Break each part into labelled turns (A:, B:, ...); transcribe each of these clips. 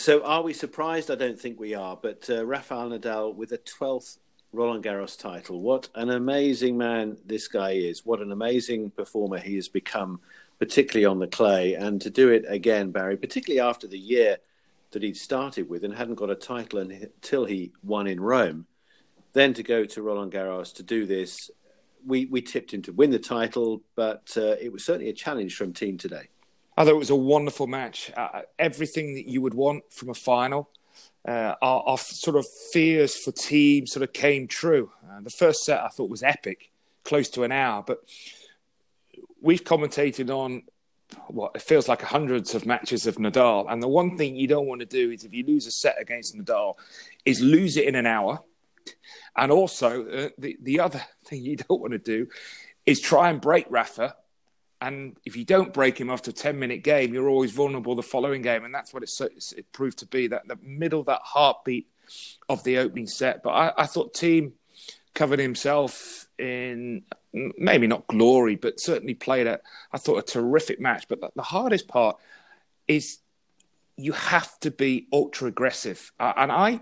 A: So, are we surprised? I don't think we are. But uh, Rafael Nadal with a 12th Roland Garros title. What an amazing man this guy is. What an amazing performer he has become, particularly on the clay. And to do it again, Barry, particularly after the year that he'd started with and hadn't got a title until he won in Rome, then to go to Roland Garros to do this. We, we tipped him to win the title, but uh, it was certainly a challenge from Thiem today.
B: I thought it was a wonderful match. Uh, everything that you would want from a final. Uh, our, our, sort of fears for Thiem sort of came true. Uh, the first set I thought was epic, close to an hour, but we've commentated on what it feels like hundreds of matches of Nadal, and the one thing you don't want to do is if you lose a set against Nadal, is lose it in an hour, and also uh, the the other thing you don't want to do is try and break Rafa and if you don't break him after a 10 minute game, you're always vulnerable the following game. And that's what it, it proved to be that the middle, that heartbeat of the opening set. But I, I thought Thiem covered himself in maybe not glory, but certainly played a, I thought, a terrific match. But the, the hardest part is you have to be ultra aggressive. Uh, and I,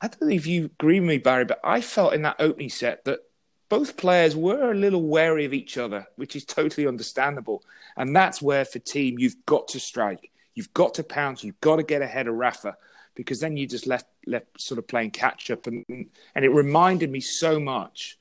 B: I don't know if you agree with me, Barry, but I felt in that opening set that both players were a little wary of each other, which is totally understandable. And that's where, for Thiem, you've got to strike, you've got to pounce, you've got to get ahead of Rafa, because then you just left left sort of playing catch up. And and it reminded me so much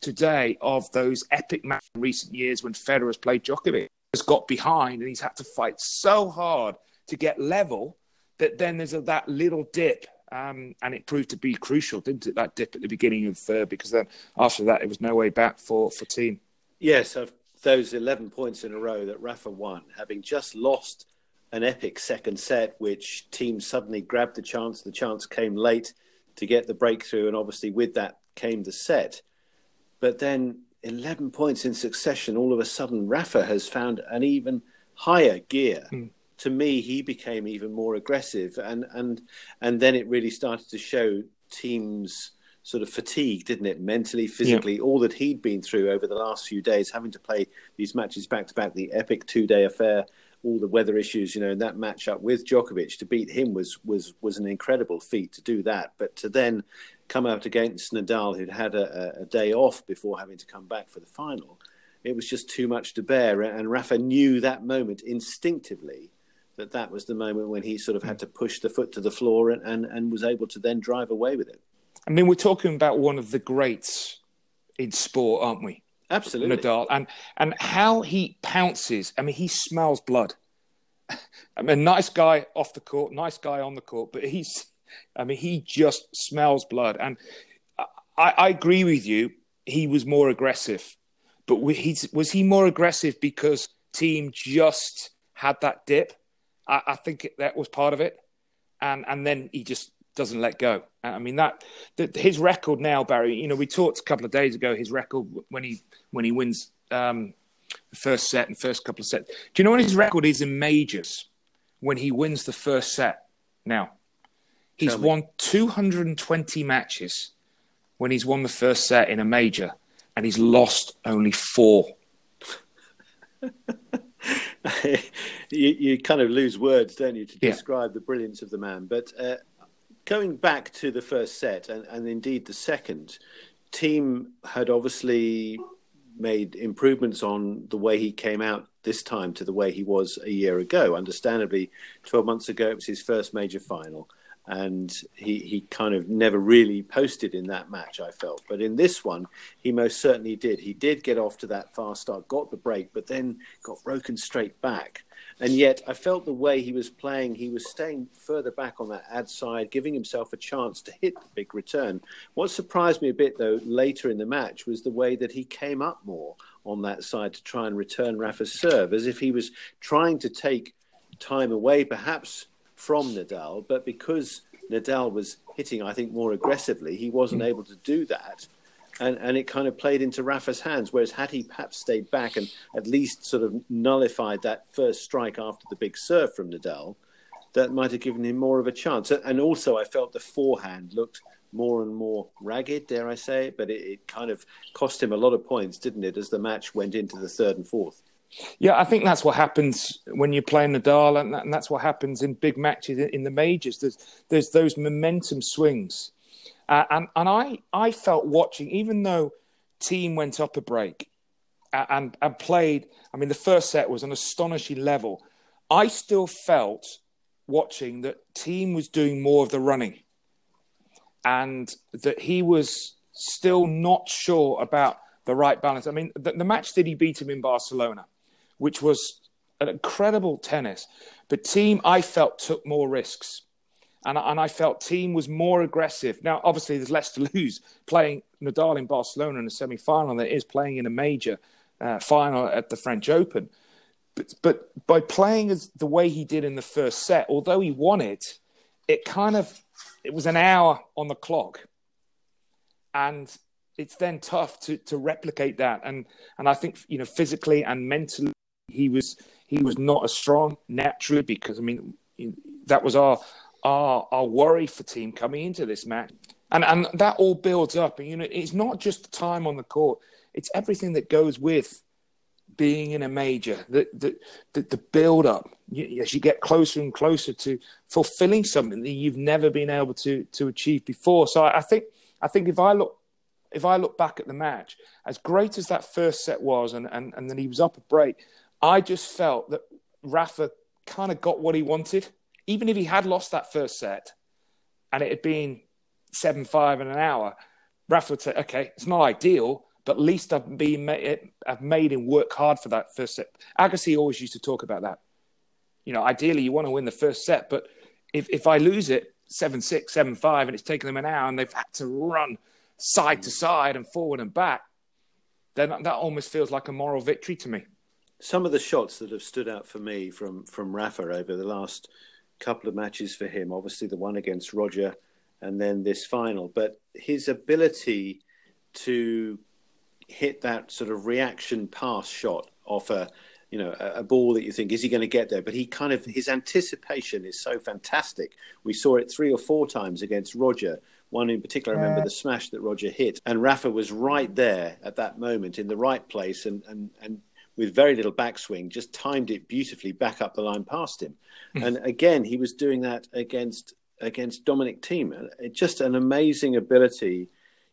B: today of those epic matches in recent years when Federer has played Djokovic, has got behind and he's had to fight so hard to get level that then there's a, that little dip um, and it proved to be crucial, didn't it? That dip at the beginning of uh, because then after that it was no way back for for Thiem.
A: Yes, of those eleven points in a row that Rafa won, having just lost an epic second set, which Thiem suddenly grabbed the chance. The chance came late to get the breakthrough, and obviously with that came the set. But then eleven points in succession, all of a sudden Rafa has found an even higher gear. Mm to me, he became even more aggressive, and and and then it really started to show Thiem's sort of fatigue, didn't it? Mentally, physically, yeah. all that he'd been through over the last few days, having to play these matches back to back, the epic two day affair, all the weather issues, you know, and that matchup with Djokovic to beat him was was was an incredible feat to do that. But to then come out against Nadal, who'd had a, a day off before having to come back for the final, it was just too much to bear. And Rafa knew that moment instinctively that that was the moment when he sort of had hmm. to push the foot to the floor and, and, and was able to then drive away with it.
B: I mean, we're talking about one of the greats in sport, aren't we?
A: Absolutely.
B: Nadal. And, and how he pounces. I mean, he smells blood. I mean, nice guy off the court, nice guy on the court, but he's, I mean, he just smells blood. And I, I agree with you. He was more aggressive. But was he more aggressive because Thiem just had that dip? I, I think that was part of it, and and then he just doesn't let go. I mean that, that his record now, Barry. You know, we talked a couple of days ago his record when he when he wins um, the first set and first couple of sets. Do you know what his record is in majors when he wins the first set? Now, he's won 220 matches when he's won the first set in a major, and he's lost only four.
A: you, you, kind of lose words, don't you, to yeah. describe the brilliance of the man. But uh, going back to the first set and, and indeed the second, Thiem had obviously made improvements on the way he came out this time to the way he was a year ago. Understandably, 12 months ago, it was his first major final and he, he kind of never really posted in that match, I felt. But in this one, he most certainly did. He did get off to that fast start, got the break, but then got broken straight back. And yet, I felt the way he was playing, he was staying further back on that ad side, giving himself a chance to hit the big return. What surprised me a bit, though, later in the match was the way that he came up more on that side to try and return Rafa's serve, as if he was trying to take time away, perhaps from Nadal, but because Nadal was hitting, I think, more aggressively, he wasn't mm. able to do that. And, and it kind of played into Rafa's hands. Whereas, had he perhaps stayed back and at least sort of nullified that first strike after the big serve from Nadal, that might have given him more of a chance. And also, I felt the forehand looked more and more ragged, dare I say, but it, it kind of cost him a lot of points, didn't it, as the match went into the third and fourth?
B: Yeah, I think that's what happens when you're playing Nadal, and, that, and that's what happens in big matches in, the majors. There's there's those momentum swings, uh, and and I I felt watching, even though Thiem went up a break, uh, and and played. I mean, the first set was an astonishing level. I still felt watching that Thiem was doing more of the running, and that he was still not sure about the right balance. I mean, the, the match that he beat him in Barcelona which was an incredible tennis. But Thiem, I felt, took more risks. And, and I felt Thiem was more aggressive. Now, obviously, there's less to lose playing Nadal in Barcelona in a semi final than it is playing in a major uh, final at the French Open. But, but by playing as the way he did in the first set, although he won it, it kind of it was an hour on the clock. And it's then tough to, to replicate that. And, and I think, you know, physically and mentally, he was he was not as strong naturally because I mean that was our our our worry for Thiem coming into this match, and and that all builds up. And you know, it's not just the time on the court; it's everything that goes with being in a major. The the the, the build up you, as you get closer and closer to fulfilling something that you've never been able to to achieve before. So I, I think I think if I look if I look back at the match, as great as that first set was, and, and, and then he was up a break, I just felt that Rafa kind of got what he wanted. Even if he had lost that first set and it had been 7 5 in an hour, Rafa would say, okay, it's not ideal, but at least I've, been, I've made him work hard for that first set. Agassi always used to talk about that. You know, ideally, you want to win the first set, but if, if I lose it 7 6, 7 5, and it's taken them an hour and they've had to run side to side and forward and back, then that almost feels like a moral victory to me
A: some of the shots that have stood out for me from from Rafa over the last couple of matches for him, obviously the one against Roger, and then this final. But his ability to hit that sort of reaction pass shot off a you know a, a ball that you think is he going to get there? But he kind of his anticipation is so fantastic. We saw it three or four times against roger. One in particular, I remember the smash that Roger hit, and Rafa was right there at that moment in the right place, and and and with very little backswing, just timed it beautifully back up the line past him. Hmm. and again, he was doing that against against Dominic Thiem. just an amazing ability.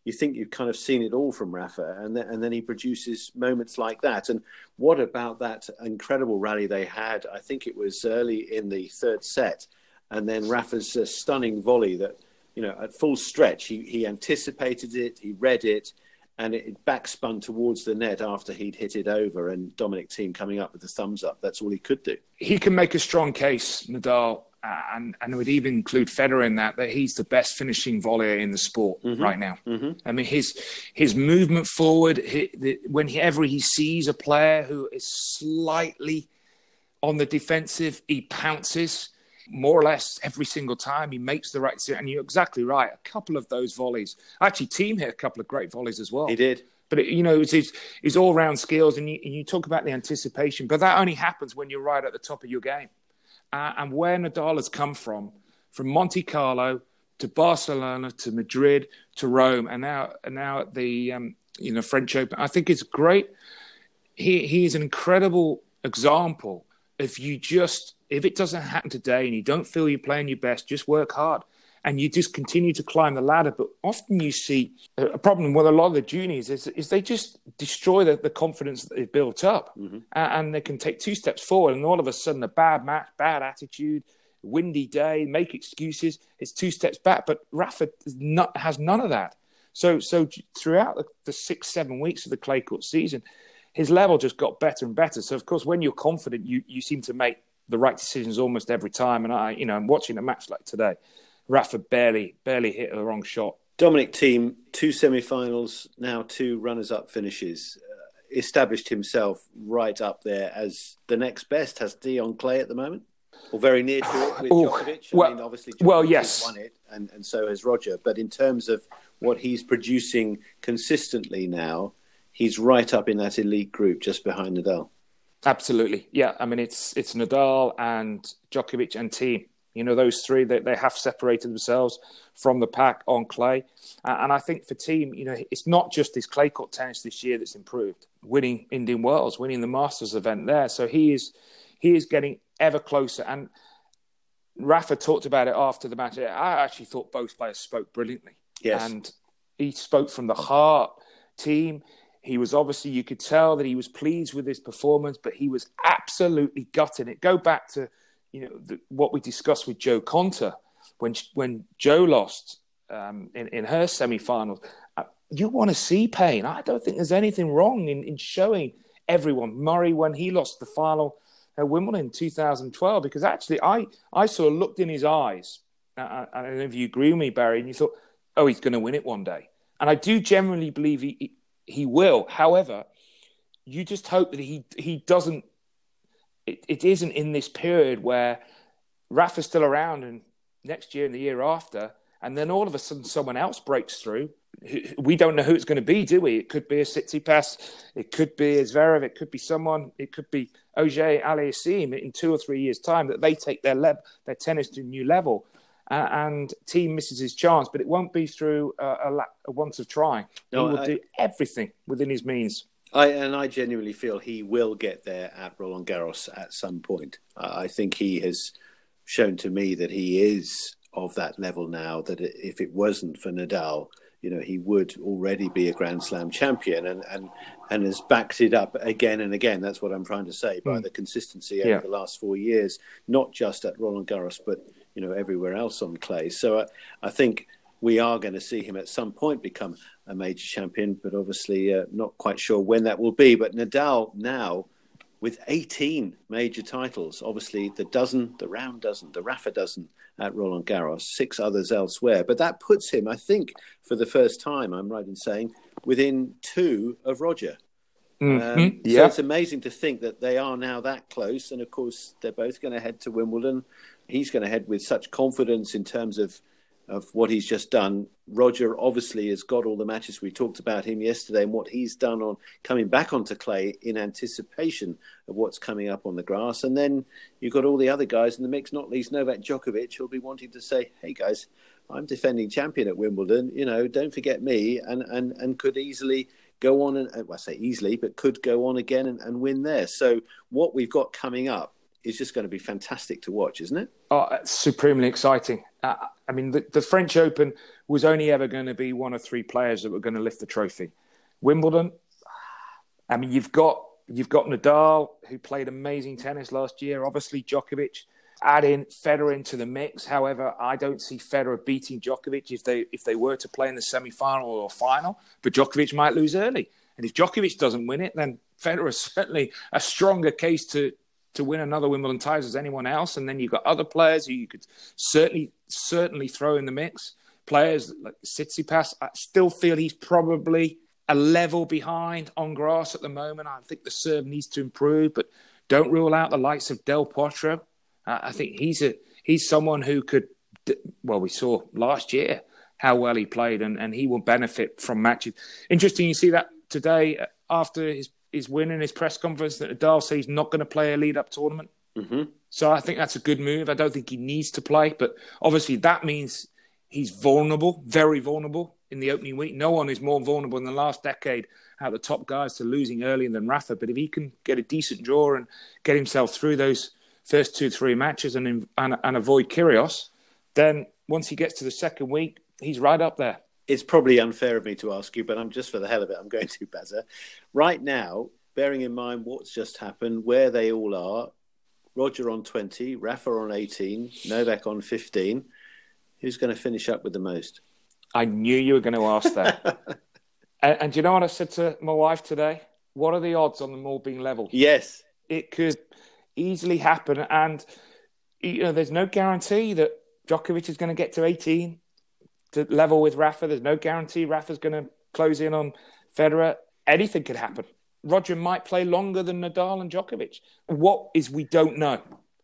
A: You think you've kind of seen it all from Rafa, and then, and then he produces moments like that. And what about that incredible rally they had? I think it was early in the third set, and then Rafa's uh, stunning volley that, you know, at full stretch, he, he anticipated it, he read it, and it backspun towards the net after he'd hit it over, and Dominic Thiem coming up with the thumbs up. That's all he could do.
B: He can make a strong case, Nadal, uh, and and would even include Federer in that. That he's the best finishing volleyer in the sport mm-hmm. right now. Mm-hmm. I mean, his his movement forward, the, whenever he sees a player who is slightly on the defensive, he pounces more or less every single time he makes the right decision. And you're exactly right. A couple of those volleys, actually, Thiem hit a couple of great volleys as well.
A: He did.
B: But it, you know, it's his, his all round skills, and you, and you, talk about the anticipation, but that only happens when you're right at the top of your game. Uh, and where Nadal has come from, from Monte Carlo to Barcelona to Madrid to Rome, and now and now at the um, you know French Open, I think it's great. He he is an incredible example. If you just if it doesn't happen today and you don't feel you're playing your best, just work hard and you just continue to climb the ladder. But often you see a problem with a lot of the juniors is, is they just destroy the, the confidence that they've built up mm-hmm. and, they can take two steps forward and all of a sudden a bad match, bad attitude, windy day, make excuses. It's two steps back. But Rafa not, has none of that. So, so throughout the, the six, seven weeks of the clay court season, his level just got better and better. So, of course, when you're confident, you, you seem to make the right decisions almost every time. And I, you know, I'm watching a match like today, Rafa barely, barely hit the wrong shot.
A: Dominic Thiem, two semi-finals, now two runners-up finishes. Uh, established himself right up there as the next best. Has D on clay at the moment, or very near to it with Ooh, Djokovic. I
B: well, mean, obviously, Djokovic well, yes,
A: won it, and, and so has Roger. But in terms of what he's producing consistently now, he's right up in that elite group, just behind Nadal.
B: Absolutely, yeah. I mean, it's it's Nadal and Djokovic and Thiem. You know, those three they, they have separated themselves from the pack on clay, and I think for Thiem, you know, it's not just his clay court tennis this year that's improved. Winning Indian Wells, winning the Masters event there, so he is he is getting ever closer. And Rafa talked about it after the match. I actually thought both players spoke brilliantly.
A: Yes,
B: and he spoke from the heart. Thiem, he was obviously you could tell that he was pleased with his performance, but he was absolutely gutting it. Go back to you know the, what we discussed with Jo Konta when when Jo lost um, in in her semi-finals. Uh, you want to see pain. I don't think there's anything wrong in, in showing everyone Murray when he lost the final at Wimbledon in 2012 because actually I I sort of looked in his eyes. I, I don't know if you agree with me, Barry, and you thought, oh, he's going to win it one day. And I do generally believe he, he will. However, you just hope that he he doesn't it, it isn't in this period where Rafa's still around and next year and the year after, and then all of a sudden someone else breaks through. We don't know who it's going to be, do we? It could be a Tsitsipas, it could be a Zverev, it could be someone, it could be Auger Aliassime in two or three years' time that they take their le- their tennis to a new level. Uh, and Thiem misses his chance, but it won't be through a, lack, a want of trying. No, he will I, do everything within his means.
A: I and I genuinely feel he will get there at Roland Garros at some point. I think he has shown to me that he is of that level now. That if it wasn't for Nadal, you know, he would already be a Grand Slam champion, and and and has backed it up again and again. That's what I'm trying to say by mm. the consistency over yeah. the last four years, not just at Roland Garros, but you know everywhere else on clay. So I, I think we are going to see him at some point become a major champion, but obviously uh, not quite sure when that will be. But Nadal now with 18 major titles, obviously the dozen, the round dozen, the Rafa dozen at Roland Garros, six others elsewhere. But that puts him, I think, for the first time, I'm right in saying, within two of Roger. Mm-hmm. Um, yeah. So it's amazing to think that they are now that close. And of course, they're both going to head to Wimbledon. He's going to head with such confidence in terms of of what he's just done. Roger obviously has got all the matches. We talked about him yesterday and what he's done on coming back onto clay in anticipation of what's coming up on the grass. And then you've got all the other guys in the mix, not least Novak Djokovic, who'll be wanting to say, hey guys, I'm defending champion at Wimbledon. You know, don't forget me, and, and, and could easily go on and well, I say easily, but could go on again and, and win there. So what we've got coming up is just going to be fantastic to watch, isn't it?
B: Oh, supremely exciting. Uh, I mean, the, the, French Open was only ever going to be one of three players that were going to lift the trophy. Wimbledon, I mean, you've got you've got Nadal who played amazing tennis last year. Obviously, Djokovic. Add in Federer into the mix. However, I don't see Federer beating Djokovic if they if they were to play in the semi final or final. But Djokovic might lose early, and if Djokovic doesn't win it, then Federer is certainly a stronger case to to win another Wimbledon title as anyone else. And then you've got other players who you could certainly certainly throw in the mix. Players like Tsitsipas, I still feel he's probably a level behind on grass at the moment. I think the serve needs to improve, but don't rule out the likes of Del Potro. Uh, I think he's a he's someone who could. Well, we saw last year how well he played, and, and he will benefit from matches. Interesting, you see that today uh, after his his win in his press conference that Nadal says he's not going to play a lead up tournament.
A: Mm-hmm.
B: So I think that's a good move. I don't think he needs to play, but obviously that means he's vulnerable, very vulnerable in the opening week. No one is more vulnerable in the last decade out the top guys to losing earlier than Rafa. But if he can get a decent draw and get himself through those first two, three matches and, and, and avoid Kyrgios, then once he gets to the second week, he's right up there
A: it's probably unfair of me to ask you, but I'm just for the hell of it, I'm going to, Bazza. Right now, bearing in mind what's just happened, where they all are, Roger on 20, Rafa on 18, Novak on 15, who's going to finish up with the most?
B: I knew you were going to ask that. and, and do you know what I said to my wife today? What are the odds on them all being level?
A: Yes.
B: It could easily happen. And, you know, there's no guarantee that Djokovic is going to get to 18 to level with Rafa. There's no guarantee Rafa's going to close in on Federer. Anything could happen. Roger might play longer than Nadal and Djokovic. What is we don't know, and,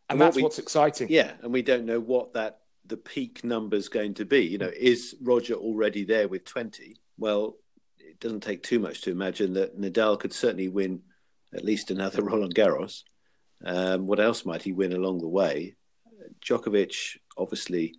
B: and that's what we, what's exciting.
A: Yeah, and we don't know what that the peak number is going to be. You know, is Roger already there with twenty? Well, it doesn't take too much to imagine that Nadal could certainly win at least another Roland Garros. Um, what else might he win along the way? Djokovic, obviously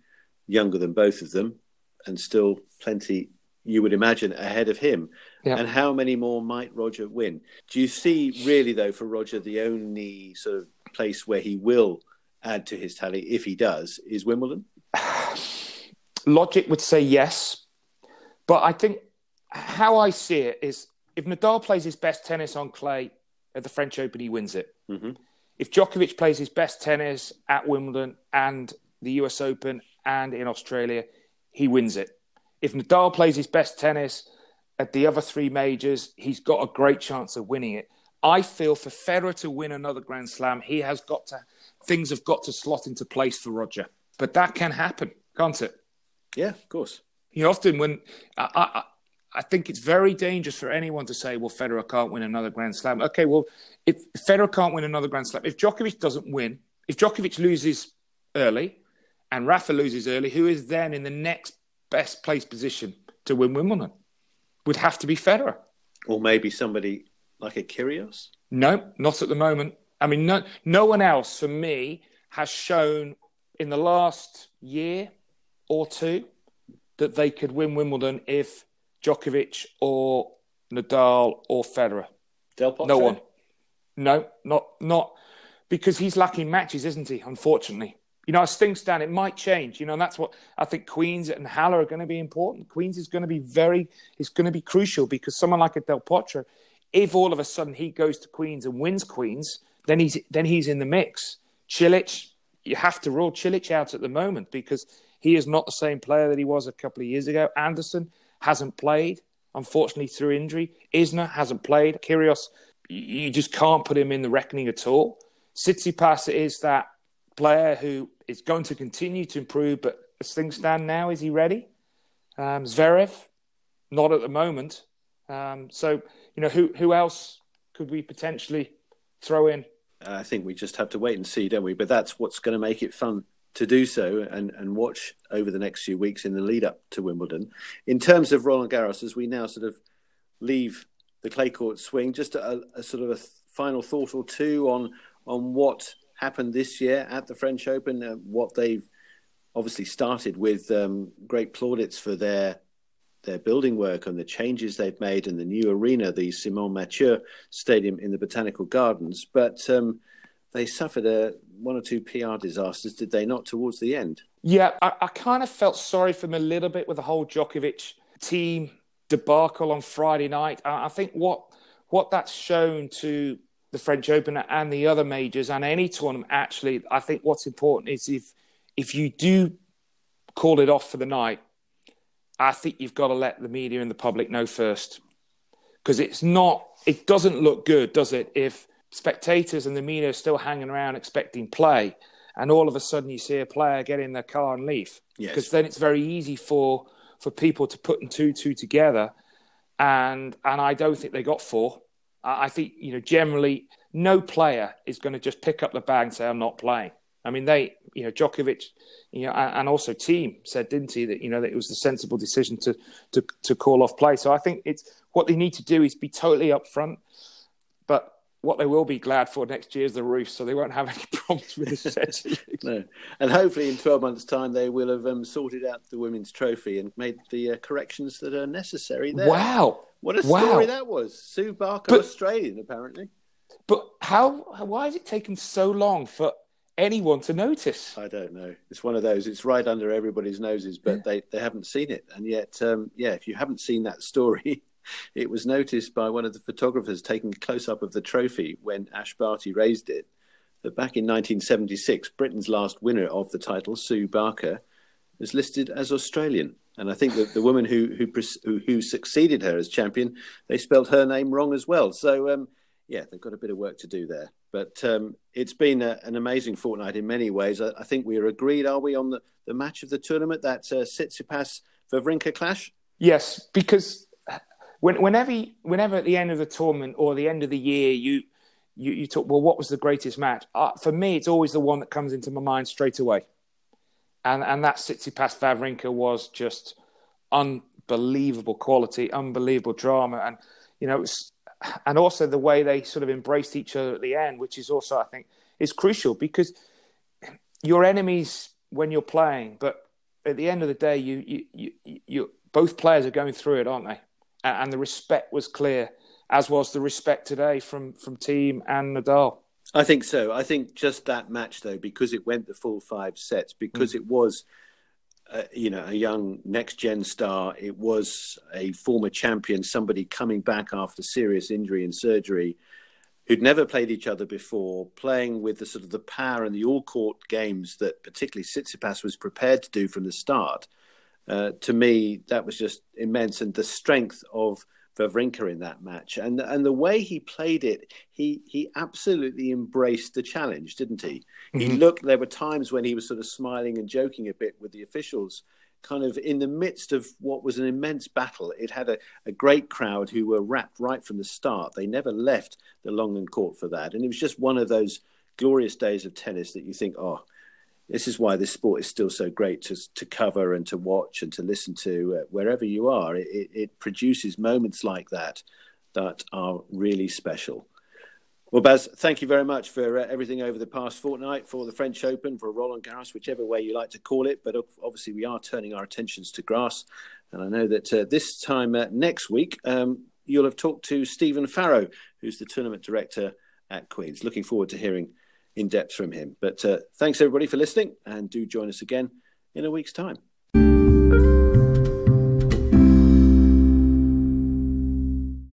A: younger than both of them, and still plenty, you would imagine, ahead of him. Yeah. And how many more might Roger win? Do you see, really, though, for Roger, the only sort of place where he will add to his tally, if he does, is Wimbledon?
B: Logic would say yes. But I think how I see it is if Nadal plays his best tennis on clay at the French Open, he wins it. Mm-hmm. If Djokovic plays his best tennis at Wimbledon and the US Open and in Australia, he wins it. If Nadal plays his best tennis at the other three majors, he's got a great chance of winning it. I feel for Federer to win another Grand Slam, he has got to things have got to slot into place for Roger. But that can happen, can't it?
A: Yeah, of course.
B: You know, often when I, I, I think it's very dangerous for anyone to say, well, Federer can't win another Grand Slam. Okay, well, if Federer can't win another Grand Slam, if Djokovic doesn't win, if Djokovic loses early and Rafa loses early, who is then in the next best place position to win Wimbledon? Would have to be Federer.
A: Or maybe somebody like a Kyrgios?
B: No, not at the moment. I mean, no, no one else for me has shown in the last year or two that they could win Wimbledon if Djokovic or Nadal or Federer.
A: Del Potro?
B: No one. No, not not because he's lacking matches, isn't he? Unfortunately, you know, as things stand, it might change. You know, and that's what I think. Queens and Halle are going to be important. Queens is going to be very, is going to be crucial because someone like a Del Potro, if all of a sudden he goes to Queens and wins Queens, then he's then he's in the mix. Cilic, you have to rule Cilic out at the moment because he is not the same player that he was a couple of years ago. Anderson hasn't played, unfortunately, through injury. Isner hasn't played. Kyrgios, you just can't put him in the reckoning at all. Tsitsipas is that player who is going to continue to improve, but as things stand now, is he ready? Um, Zverev, not at the moment. Um, so, you know, who who else could we potentially throw in?
A: I think we just have to wait and see, don't we? But that's what's going to make it fun to do so and, and watch over the next few weeks in the lead up to Wimbledon. In terms of Roland Garros, as we now sort of leave the clay court swing, just a, a sort of a final thought or two on on what happened this year at the French Open, uh, what they've obviously started with um, great plaudits for their their building work and the changes they've made in the new arena, the Simonne Mathieu Stadium in the Botanical Gardens. But um, they suffered a, one or two PR disasters, did they not, towards the end?
B: Yeah, I, I kind of felt sorry for them a little bit with the whole Djokovic Thiem debacle on Friday night. I, I think what what that's shown to the French Open and the other majors and any tournament, actually, I think what's important is if if you do call it off for the night, I think you've got to let the media and the public know first. Because it's not, it doesn't look good, does it? If spectators and the media are still hanging around expecting play, and all of a sudden you see a player get in their car and leave. Because yes. then it's very easy for, for people to put and two two together. And, and I don't think they got four. I think, you know, generally, no player is going to just pick up the bag and say, I'm not playing. I mean, they, you know, Djokovic, you know, and also Thiem said, didn't he, that you know that it was the sensible decision to to to call off play. So I think it's what they need to do is be totally upfront, but what they will be glad for next year is the roof, so they won't have any problems with the set.
A: no, and hopefully in twelve months' time they will have um, sorted out the women's trophy and made the uh, corrections that are necessary there.
B: Wow,
A: what a story that was! Sue Barker, but, Australian, apparently.
B: But how? Why has it taken so long for anyone to notice?
A: I don't know. It's one of those. It's right under everybody's noses, but yeah. they, they haven't seen it. And yet, um, yeah, if you haven't seen that story, it was noticed by one of the photographers taking a close up of the trophy when Ash Barty raised it. That back in 1976, Britain's last winner of the title, Sue Barker, was listed as Australian. And I think that the woman who, who who succeeded her as champion, they spelled her name wrong as well. So um, yeah, they've got a bit of work to do there. But um, it's been a, an amazing fortnight in many ways. I, I, think we are agreed, are we, on the, the match of the tournament, that uh, Tsitsipas Wawrinka clash?
B: Yes, because when, whenever, whenever at the end of the tournament or the end of the year, you, you, you talk, well, what was the greatest match? Uh, for me, it's always the one that comes into my mind straight away. And, and that Tsitsipas Wawrinka was just unbelievable quality, unbelievable drama. And, you know, and also the way they sort of embraced each other at the end, which is also, I think, is crucial because your enemies when you're playing, but at the end of the day, you you you, you both players are going through it, aren't they? And, the respect was clear, as was the respect today from from Thiem and Nadal.
A: I think so. I think just that match, though, because it went the full five sets, because mm. it was, uh, you know, a young next gen star, it was a former champion, somebody coming back after serious injury and surgery, who'd never played each other before, playing with the sort of the power and the all court games that particularly Tsitsipas was prepared to do from the start. Uh, to me, that was just immense, and the strength of Wawrinka in that match, and and the way he played it, he he absolutely embraced the challenge, didn't he? Mm-hmm. He looked. There were times when he was sort of smiling and joking a bit with the officials, kind of in the midst of what was an immense battle. It had a, a great crowd who were wrapped right from the start. They never left the Lenglen Court for that, and it was just one of those glorious days of tennis that you think, oh, this is why this sport is still so great to to cover and to watch and to listen to uh, wherever you are. It, it, produces moments like that that are really special. Well, Baz, thank you very much for uh, everything over the past fortnight for the French Open, for Roland Garros, whichever way you like to call it. But obviously, we are turning our attentions to grass. And I know that uh, this time uh, next week, um, you'll have talked to Stephen Farrow, who's the tournament director at Queen's. Looking forward to hearing in depth from him. But uh, thanks everybody for listening, and do join us again in a week's time.